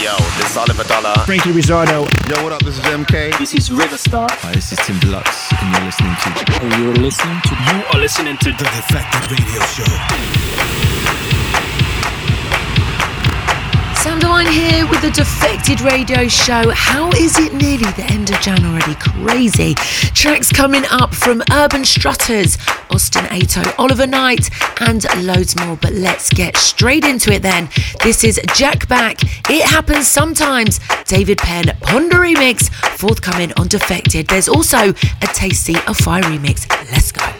Yo, this is Oliver Dollar. Franky Rizardo. Yo, what up? This is MK. This is Riva Starr. Hi, this is Tim Deluxe, and you're listening to. And you're listening to. You are listening to the Defected Radio Show. Divine here with the Defected Radio Show. How is it nearly the end of Jan already? Crazy. Tracks coming up from Urban Strutters, Austin Ato, Oliver Knight, and loads more. But let's get straight into it then. This is Jack Back. It happens sometimes. David Penn, Ponder remix, forthcoming on Defected. There's also a tasty of fire remix. Let's go.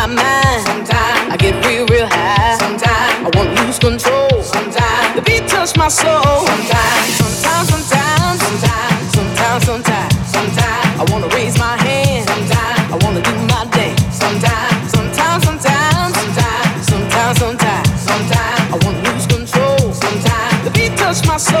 touch my soul. Sometimes, sometimes, sometimes, sometimes, sometimes, sometimes, sometimes I wanna raise my hand. Sometimes I wanna do my dance. Sometimes, sometimes, sometimes, sometimes, sometimes, sometimes, sometimes I wanna lose control. Sometimes the beat touch my soul.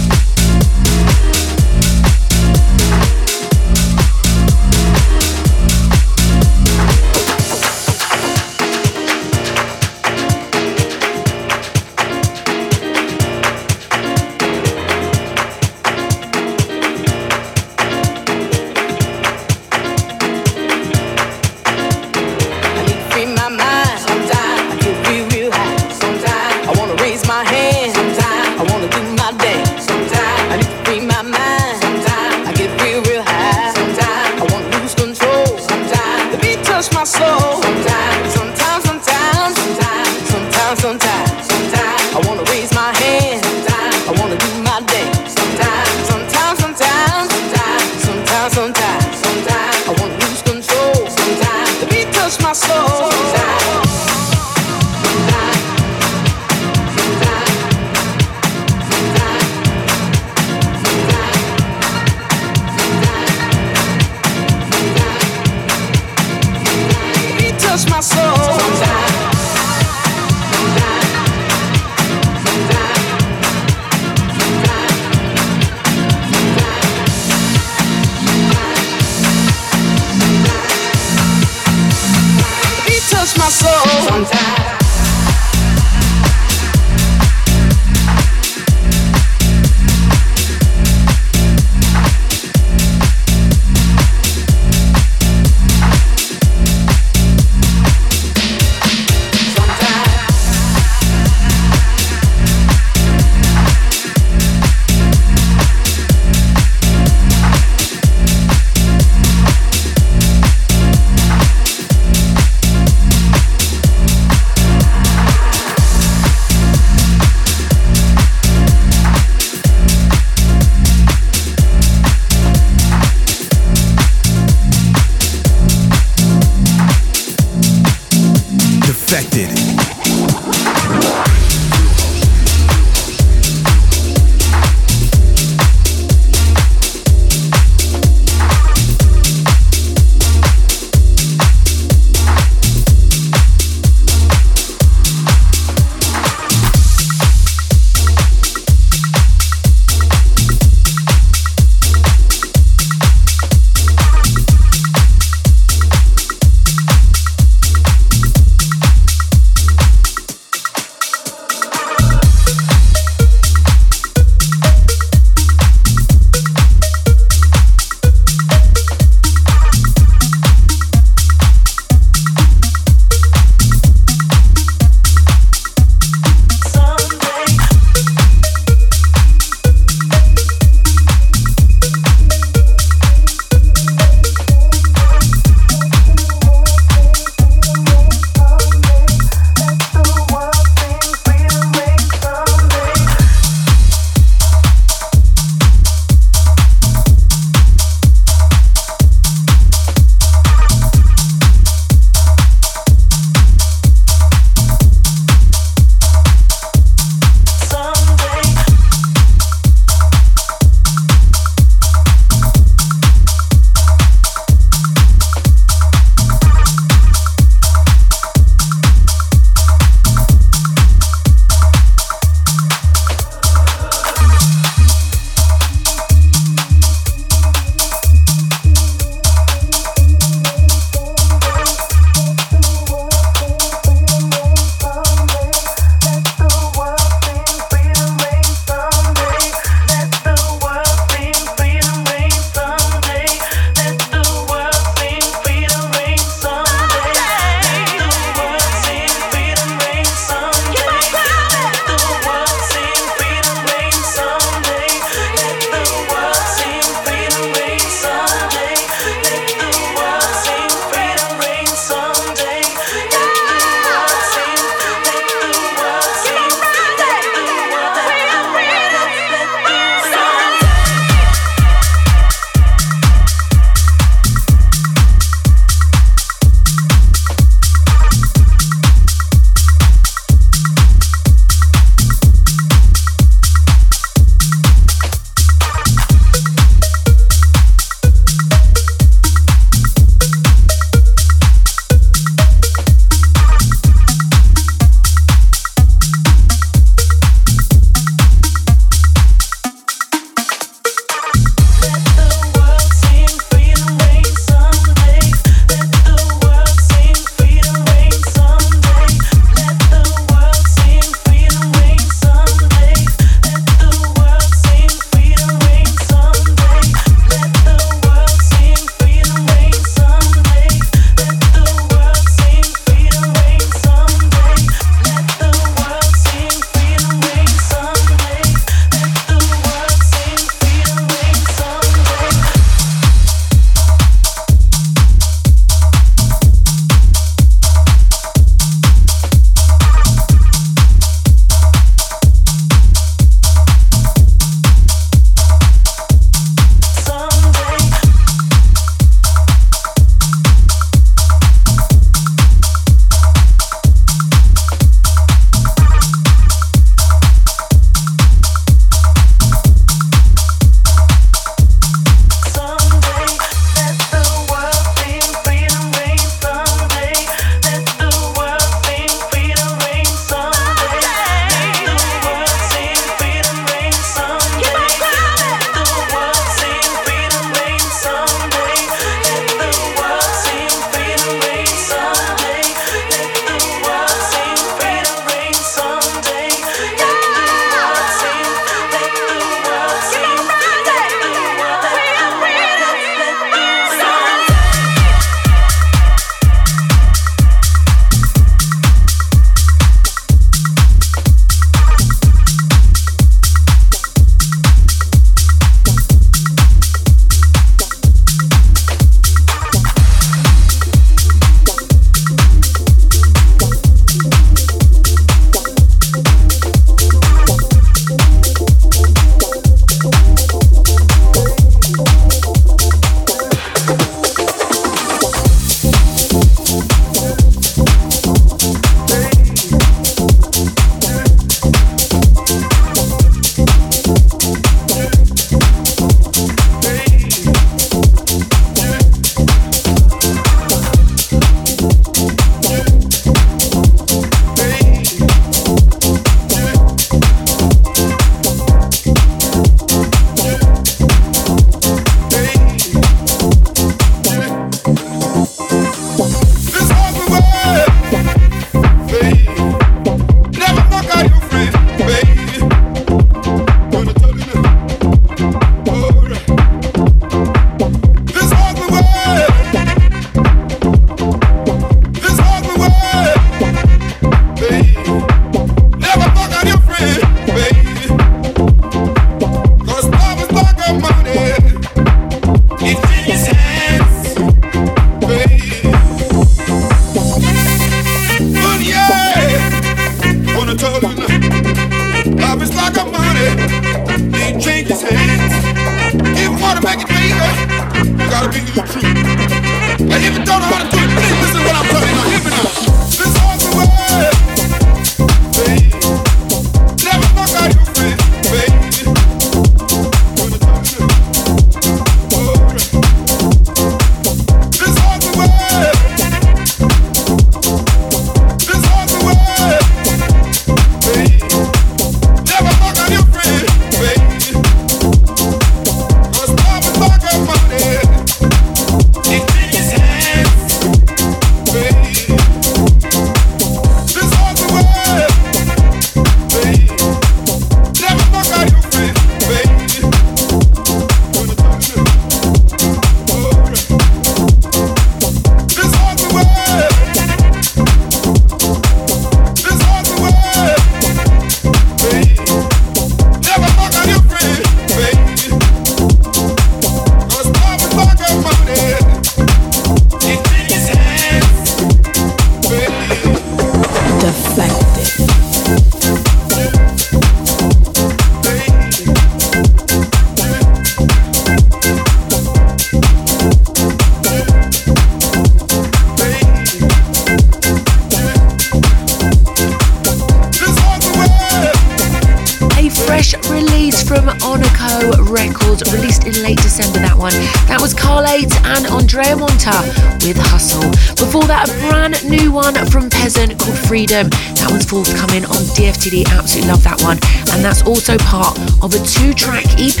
Andrea Monta with Hustle. Before that, a brand new one from PEZNT called Freedom. That one's forthcoming on DFTD. Absolutely love that one. And that's also part of a two track EP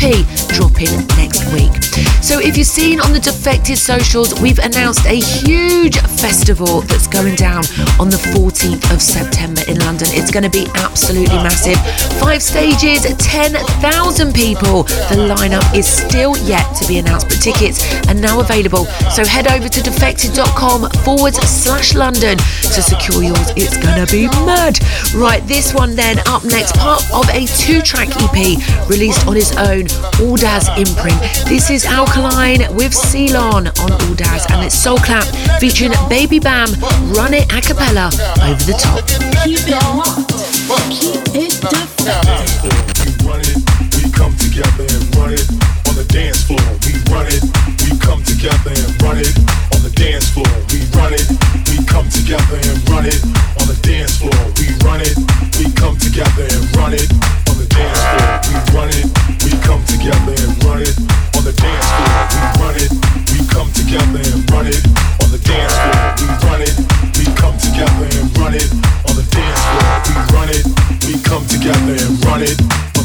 dropping next week. So if you've seen on the Defected socials, we've announced a huge festival that's going down on the 14th of September in London. It's going to be absolutely massive. Five stages, 10,000 people. The lineup is still yet to be announced, but tickets are now available. So head over to defected.com forward slash London to secure yours. It's going to be mad. Right, this one then up next, part of a two track EP released on his own, Audaz imprint. This is Alkaline with Silon on Audaz and it's Soul Clap featuring Baby Bam, Run It a cappella over the top. Keep it locked. Keep it defected. We run it, we come together and run it on the dance floor. We run it, we come together and run it on the dance floor. We run it, we come together and run it on the dance floor. We run it, we come together and run it on the dance floor. We run it, we come together and run it on the dance floor. We run it, we come together and run it on the dance floor. We run it, we come together and run it on the dance floor. We run it, we come together and run it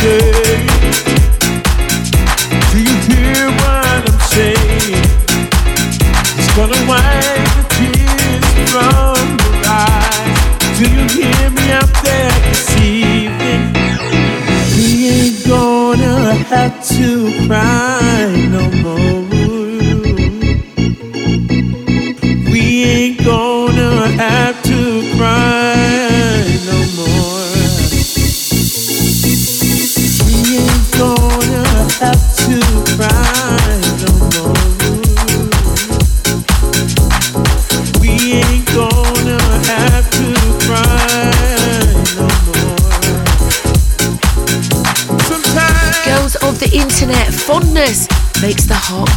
Do you hear what I'm saying? It's gonna wipe the tears from eyes. Do you hear me out there this evening? We ain't gonna have to cry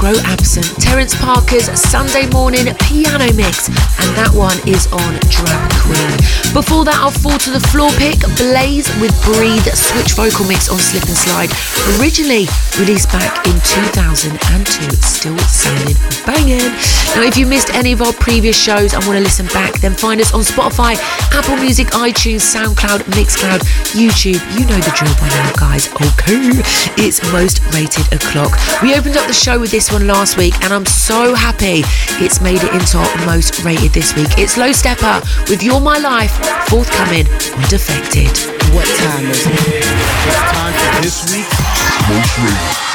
grow absent. Terrence Parker's Sunday morning piano mix, and that one is on Drab Queen. Before that, I'll fall to the floor pick Blaze with Breathe, switch vocal mix on Slip and Slide. Originally released back in 2002, still sounding banging. Now, if you missed any of our previous shows and want to listen back, then find us on Spotify, Apple Music, iTunes, SoundCloud, Mixcloud, YouTube. You know the drill by now, guys. Okay, it's most rated o'clock. We opened up the show with this one last week, and I'm so happy it's made it into our most rated this week. It's Low Steppa with You're My Life, forthcoming on Defected. What time is it? It's time for this week's Most rated.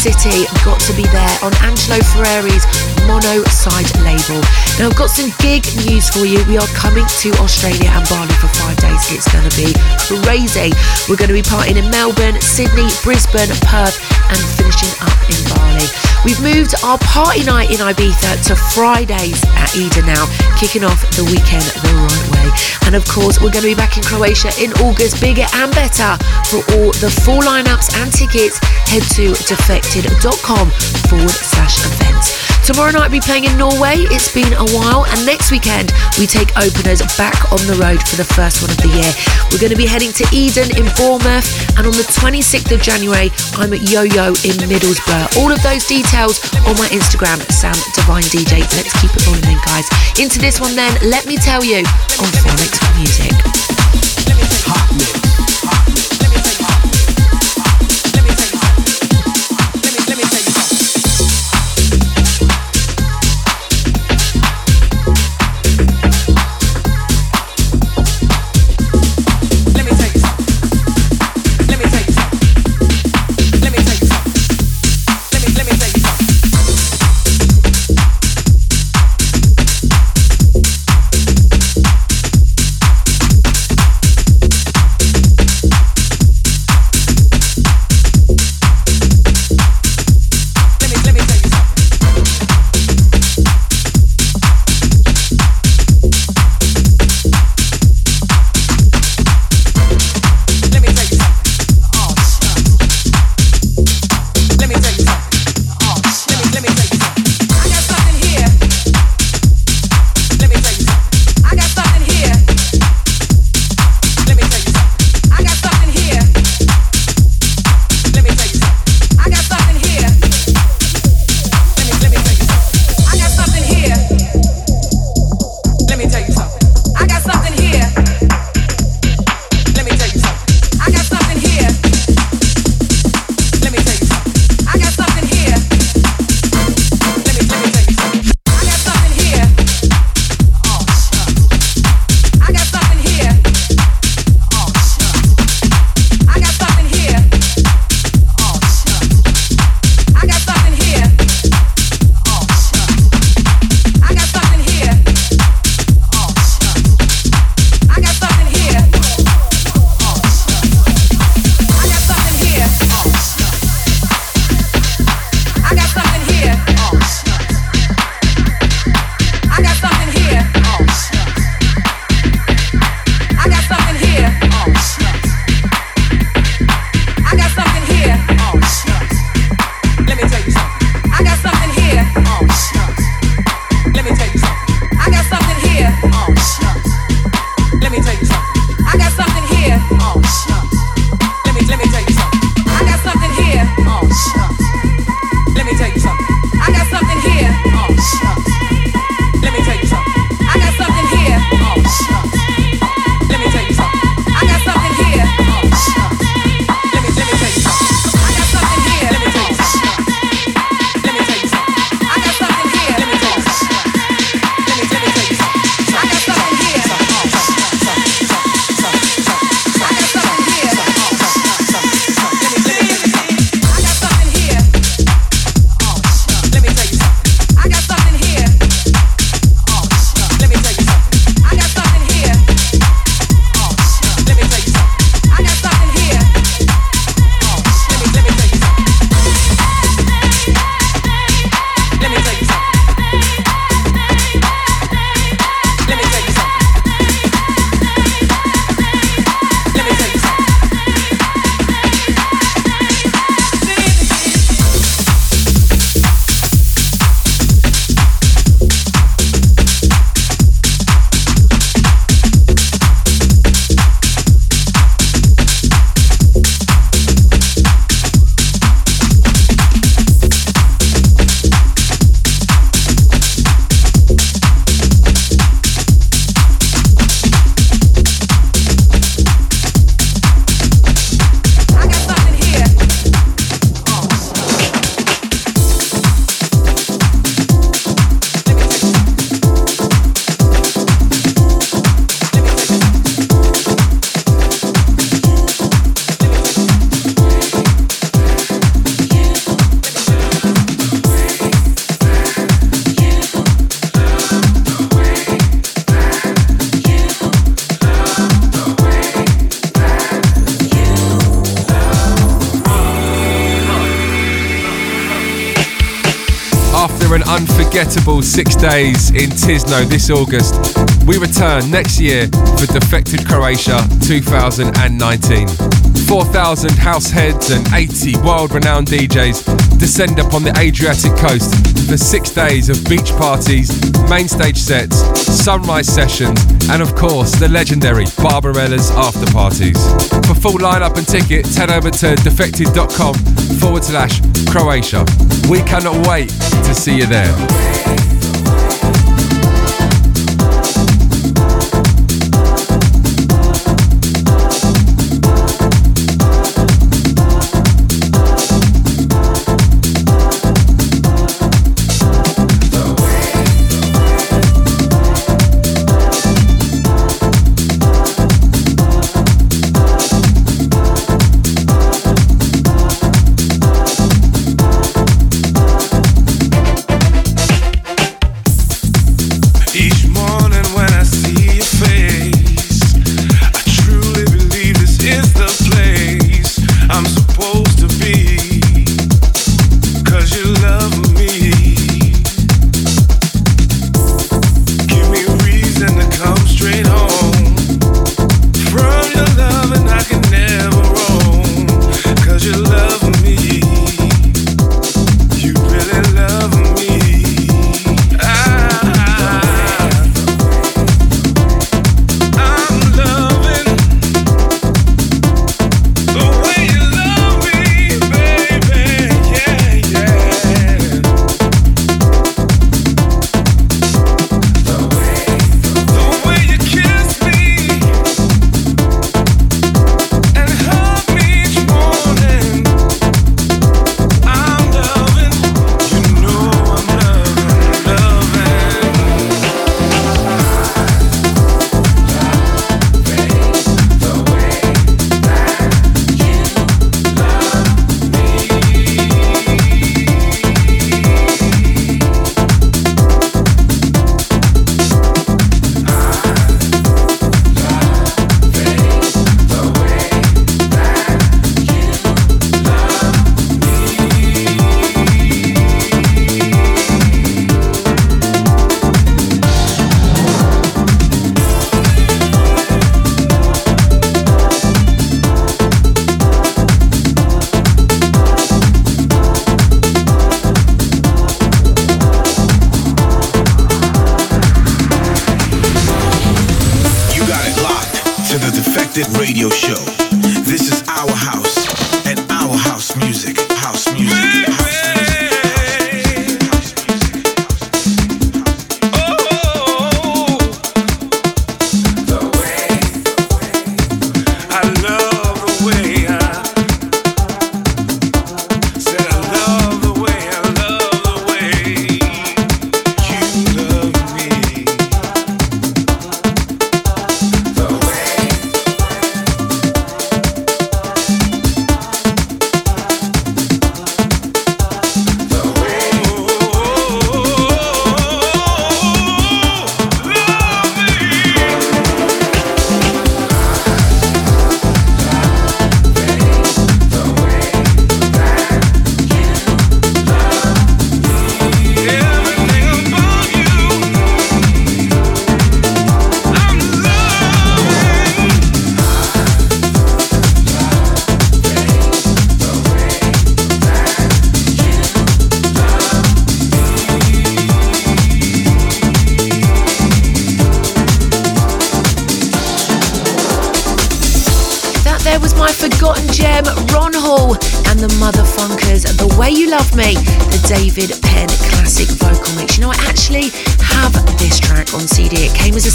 City. Got to be there on Angelo Ferreri's Monoside label. Now, I've got some gig news for you. We are coming to Australia and Bali for five days. It's going to be crazy. We're going to be partying in Melbourne, Sydney, Brisbane, Perth, and finishing up in Bali. We've moved our party night in Ibiza to Fridays at Eden now, kicking off the weekend the right way. And of course, we're going to be back in Croatia in August, bigger and better. For all the full lineups and tickets, head to defected.com forward slash events. Tomorrow night we playing in Norway. It's been a while, and next weekend we take openers back on the road for the first one of the year. We're going to be heading to Eden in Bournemouth, and on the 26th of January I'm at Yo Yo in Middlesbrough. All of those details on my Instagram, Sam Divine DJ. Let's keep it rolling guys. Into this one then, let me tell you on Phoenix Music. Unforgettable six days in Tisno this August. We return next year for Defected Croatia 2019. 4,000 house heads and 80 world renowned DJs descend upon the Adriatic coast for six days of beach parties, main stage sets, sunrise sessions, and of course the legendary Barbarella's after parties. For full lineup and tickets, head over to defected.com forward slash Croatia. We cannot wait to see you there.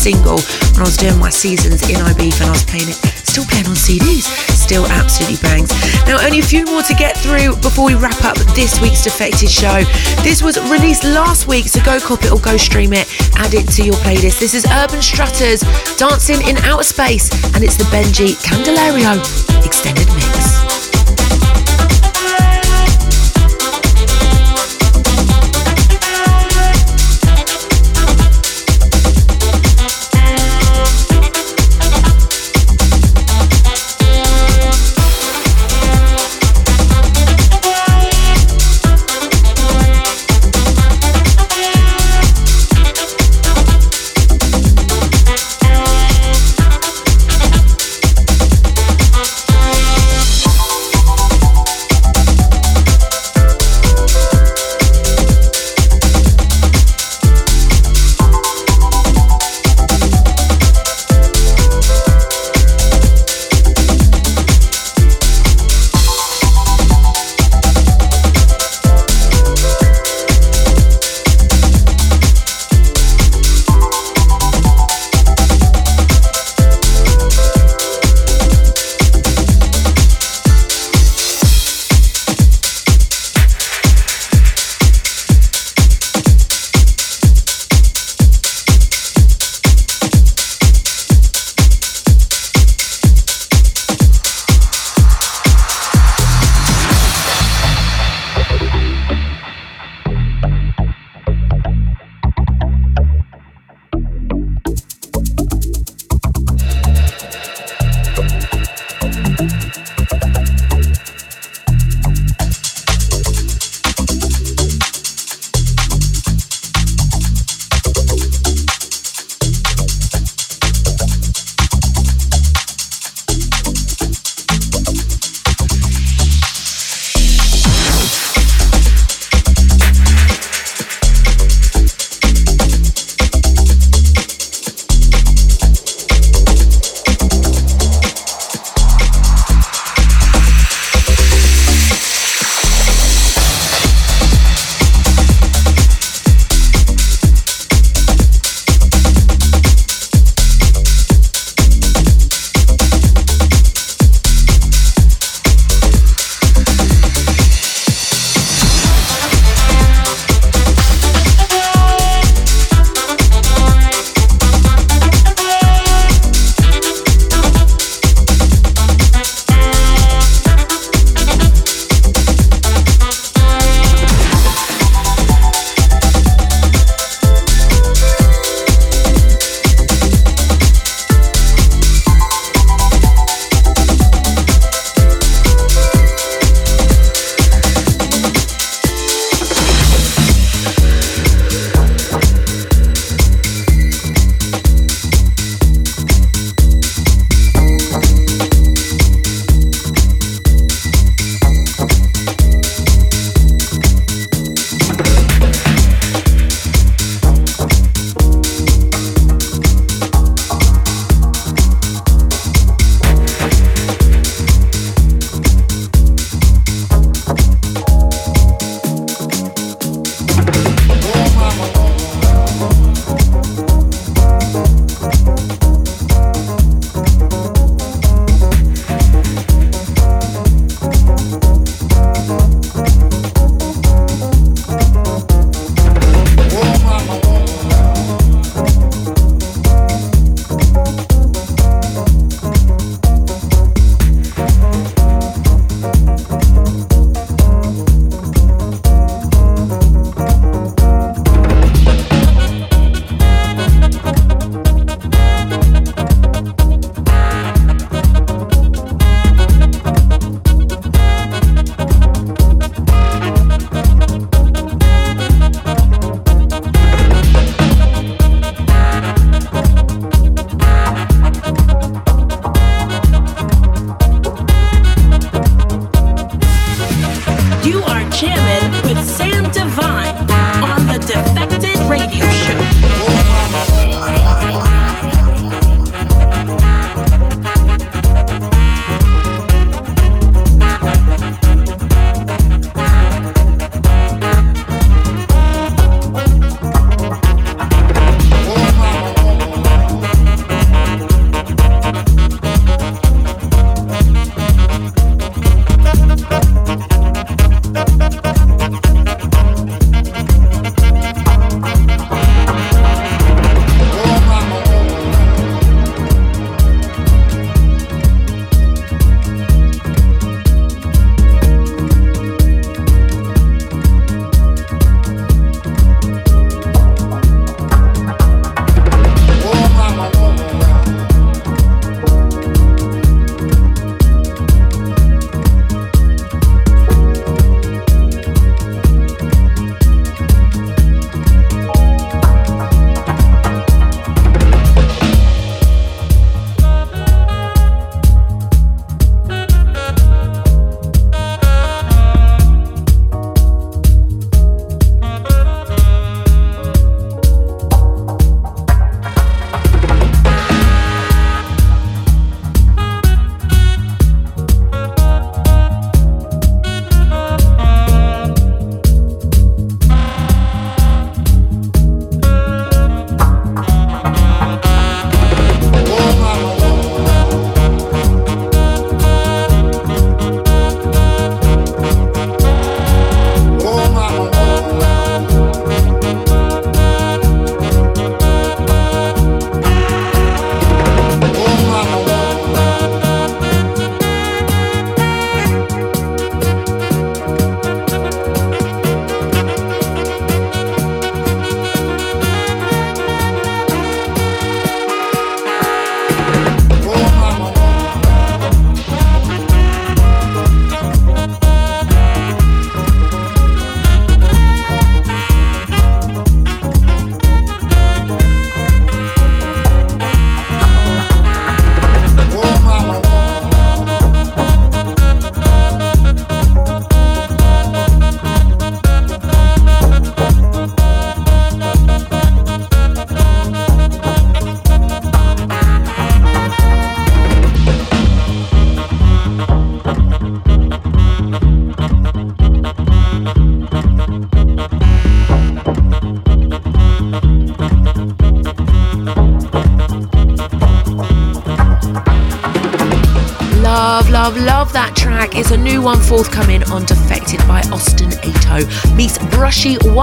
Single when I was doing my seasons in Ibiza and I was playing it, still playing on CDs, still absolutely bangs. Now, only a few more to get through before we wrap up this week's Defected show. This was released last week, so go cop it or go stream it, add it to your playlist. This is Urban Strutters dancing in outer space, and it's the Benji Candelario extended mix.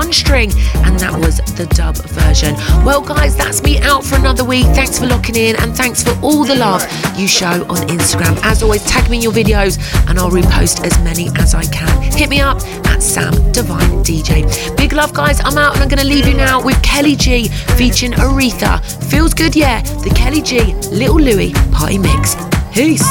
One String, and that was the dub version. Well, guys, that's me out for another week. Thanks for locking in, and thanks for all the love you show on Instagram. As always, tag me in your videos, and I'll repost as many as I can. Hit me up at Sam Divine DJ. Big love, guys. I'm out, and I'm going to leave you now with Kelly G featuring Aretha. Feels good, yeah. The Kelly G Little Louie party mix. Peace.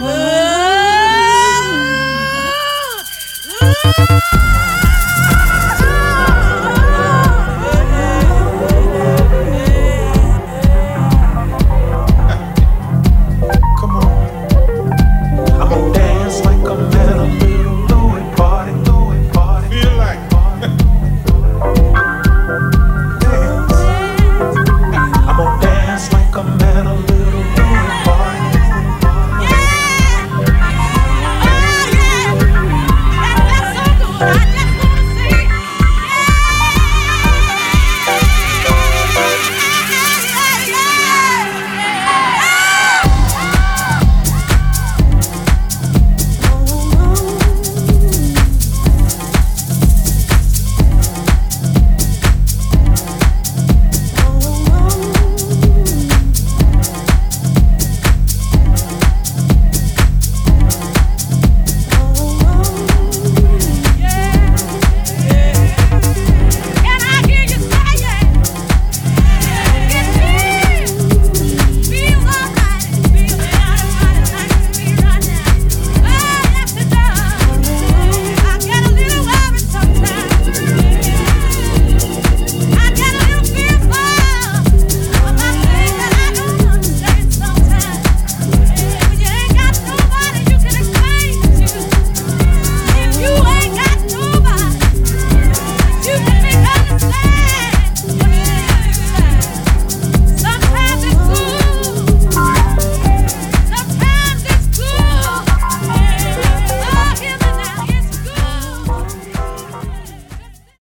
Ah! Ah!